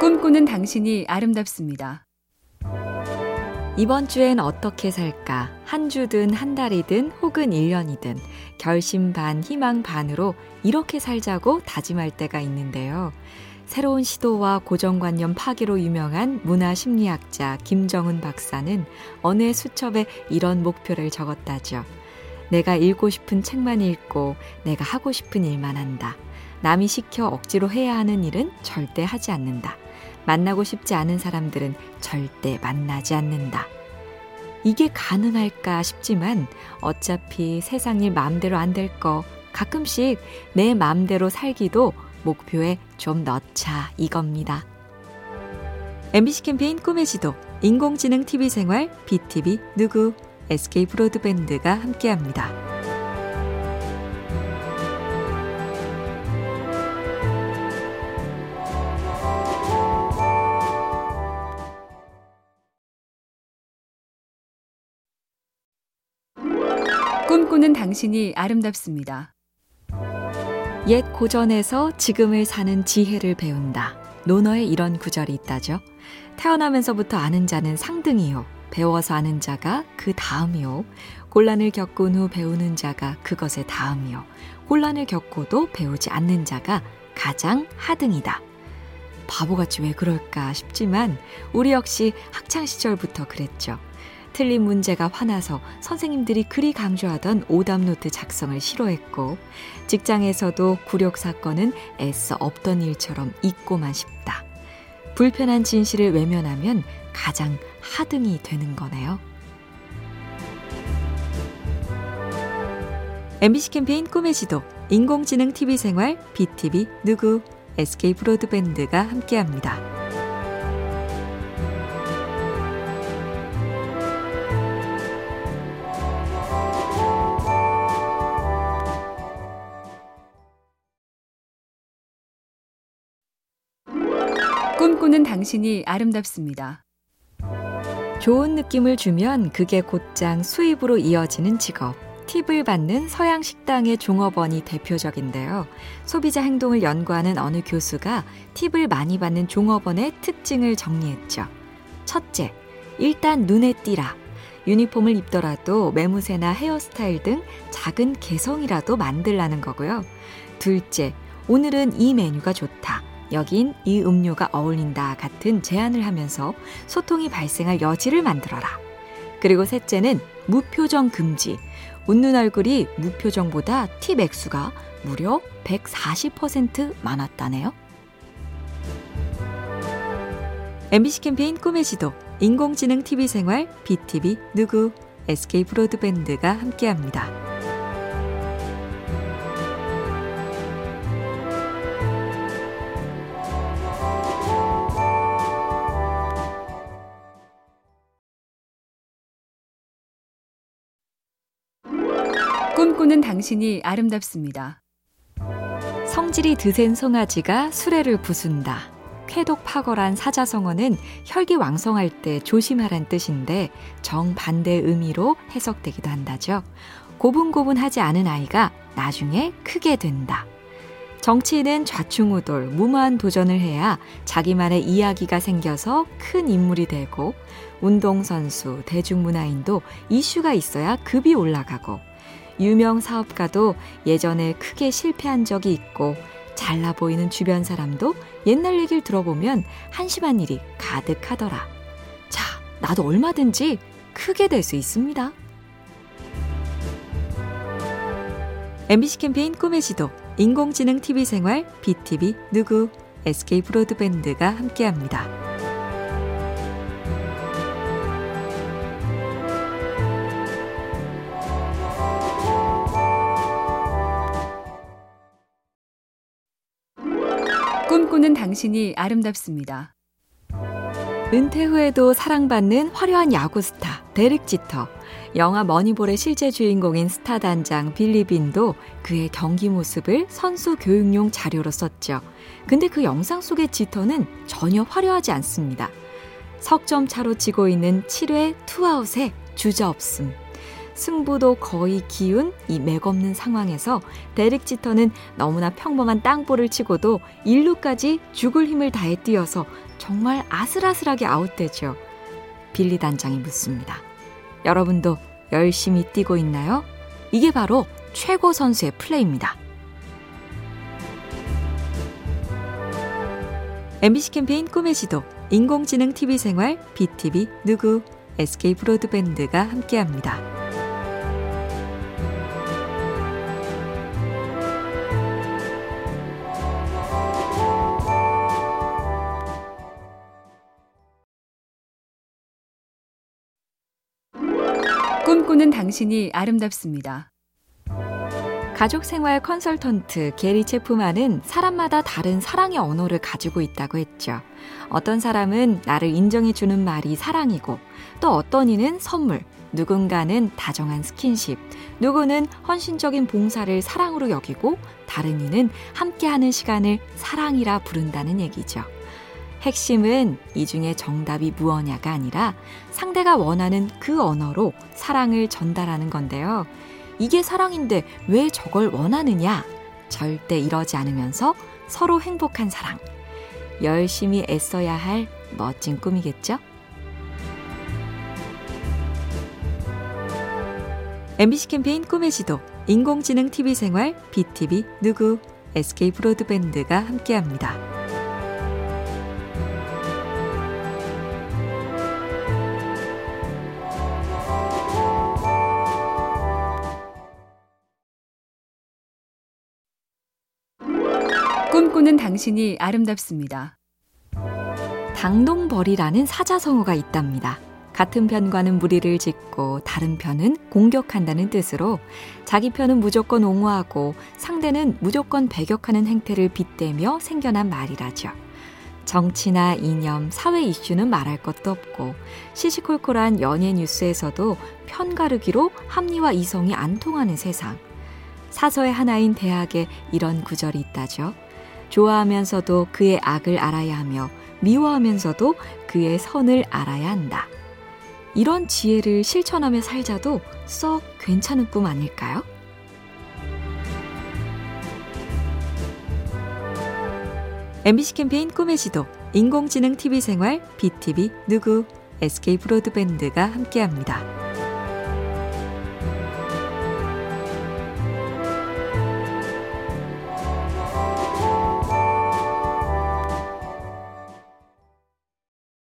꿈꾸는 당신이 아름답습니다. 이번 주엔 어떻게 살까? 한 주든 한 달이든 혹은 1년이든 결심 반, 희망 반으로 이렇게 살자고 다짐할 때가 있는데요. 새로운 시도와 고정관념 파기로 유명한 문화심리학자 김정은 박사는 어느 수첩에 이런 목표를 적었다죠. 내가 읽고 싶은 책만 읽고 내가 하고 싶은 일만 한다. 남이 시켜 억지로 해야 하는 일은 절대 하지 않는다. 만나고 싶지 않은 사람들은 절대 만나지 않는다. 이게 가능할까 싶지만 어차피 세상 일 마음대로 안 될 거 가끔씩 내 마음대로 살기도 목표에 좀 넣자 이겁니다. MBC 캠페인 꿈의 지도 인공지능 TV 생활 BTV 누구 SK 브로드밴드가 함께합니다. 꿈꾸는 당신이 아름답습니다. 옛 고전에서 지금을 사는 지혜를 배운다. 논어에 이런 구절이 있다죠. 태어나면서부터 아는 자는 상등이요. 배워서 아는 자가 그 다음이요. 곤란을 겪은 후 배우는 자가 그것의 다음이요. 곤란을 겪고도 배우지 않는 자가 가장 하등이다. 바보같이 왜 그럴까 싶지만 우리 역시 학창 시절부터 그랬죠. 틀린 문제가 화나서 선생님들이 그리 강조하던 오답노트 작성을 싫어했고, 직장에서도 굴욕 사건은 애써 없던 일처럼 잊고만 싶다. 불편한 진실을 외면하면 가장 하등이 되는 거네요. MBC 캠페인 꿈의 지도, 인공지능 TV 생활, BTV 누구, SK 브로드밴드가 함께합니다. 꿈꾸는 당신이 아름답습니다. 좋은 느낌을 주면 그게 곧장 수입으로 이어지는 직업. 팁을 받는 서양 식당의 종업원이 대표적인데요. 소비자 행동을 연구하는 어느 교수가 팁을 많이 받는 종업원의 특징을 정리했죠. 첫째, 일단 눈에 띄라. 유니폼을 입더라도 매무새나 헤어스타일 등 작은 개성이라도 만들라는 거고요. 둘째, 오늘은 이 메뉴가 좋다. 여긴 이 음료가 어울린다 같은 제안을 하면서 소통이 발생할 여지를 만들어라. 그리고 셋째는 무표정 금지. 웃는 얼굴이 무표정보다 팁 액수가 무려 140% 많았다네요. MBC 캠페인 꿈의 지도, 인공지능 TV 생활, BTV 누구, SK 브로드밴드가 함께합니다. 꿈꾸는 당신이 아름답습니다. 성질이 드센 송아지가 수레를 부순다. 쾌독파거란 사자성어는 혈기 왕성할 때 조심하란 뜻인데 정반대 의미로 해석되기도 한다죠. 고분고분하지 않은 아이가 나중에 크게 된다. 정치인은 좌충우돌, 무모한 도전을 해야 자기만의 이야기가 생겨서 큰 인물이 되고, 운동선수, 대중문화인도 이슈가 있어야 급이 올라가고, 유명 사업가도 예전에 크게 실패한 적이 있고 잘나 보이는 주변 사람도 옛날 얘기를 들어보면 한심한 일이 가득하더라. 자, 나도 얼마든지 크게 될 수 있습니다. MBC 캠페인 꿈의 지도, 인공지능 TV 생활, BTV 누구, SK 브로드밴드가 함께합니다. 꿈꾸는 당신이 아름답습니다. 은퇴 후에도 사랑받는 화려한 야구 스타 데릭 지터. 영화 머니볼의 실제 주인공인 스타 단장 빌리 빈도 그의 경기 모습을 선수 교육용 자료로 썼죠. 근데 그 영상 속의 지터는 전혀 화려하지 않습니다. 석점 차로 지고 있는 7회 투아웃에 주자 없음. 승부도 거의 기운 이 맥없는 상황에서 데릭 지터는 너무나 평범한 땅볼을 치고도 1루까지 죽을 힘을 다해 뛰어서 정말 아슬아슬하게 아웃되죠. 빌리 단장이 묻습니다. 여러분도 열심히 뛰고 있나요? 이게 바로 최고 선수의 플레이입니다. MBC 캠페인 꿈의 지도, 인공지능 TV 생활, BTV 누구, SK 브로드밴드가 함께합니다. 꿈꾸는 당신이 아름답습니다. 가족 생활 컨설턴트 게리 체프만은 사람마다 다른 사랑의 언어를 가지고 있다고 했죠. 어떤 사람은 나를 인정해주는 말이 사랑이고, 또 어떤 이는 선물, 누군가는 다정한 스킨십, 누구는 헌신적인 봉사를 사랑으로 여기고, 다른 이는 함께하는 시간을 사랑이라 부른다는 얘기죠. 핵심은 이 중에 정답이 무엇냐가 아니라 상대가 원하는 그 언어로 사랑을 전달하는 건데요. 이게 사랑인데 왜 저걸 원하느냐? 절대 이러지 않으면서 서로 행복한 사랑. 열심히 애써야 할 멋진 꿈이겠죠? MBC 캠페인 꿈의 지도, 인공지능 TV 생활, BTV 누구, SK 브로드밴드가 함께합니다. 꿈꾸는 당신이 아름답습니다. 당동벌이라는 사자성어가 있답니다. 같은 편과는 무리를 짓고 다른 편은 공격한다는 뜻으로 자기 편은 무조건 옹호하고 상대는 무조건 배격하는 행태를 빗대며 생겨난 말이라죠. 정치나 이념, 사회 이슈는 말할 것도 없고 시시콜콜한 연예 뉴스에서도 편가르기로 합리와 이성이 안 통하는 세상. 사서의 하나인 대학에 이런 구절이 있다죠. 좋아하면서도 그의 악을 알아야 하며 미워하면서도 그의 선을 알아야 한다. 이런 지혜를 실천하며 살자도 썩 괜찮은 꿈 아닐까요? MBC 캠페인 꿈의 지도, 인공지능 TV 생활, BTV 누구, SK 브로드밴드가 함께합니다.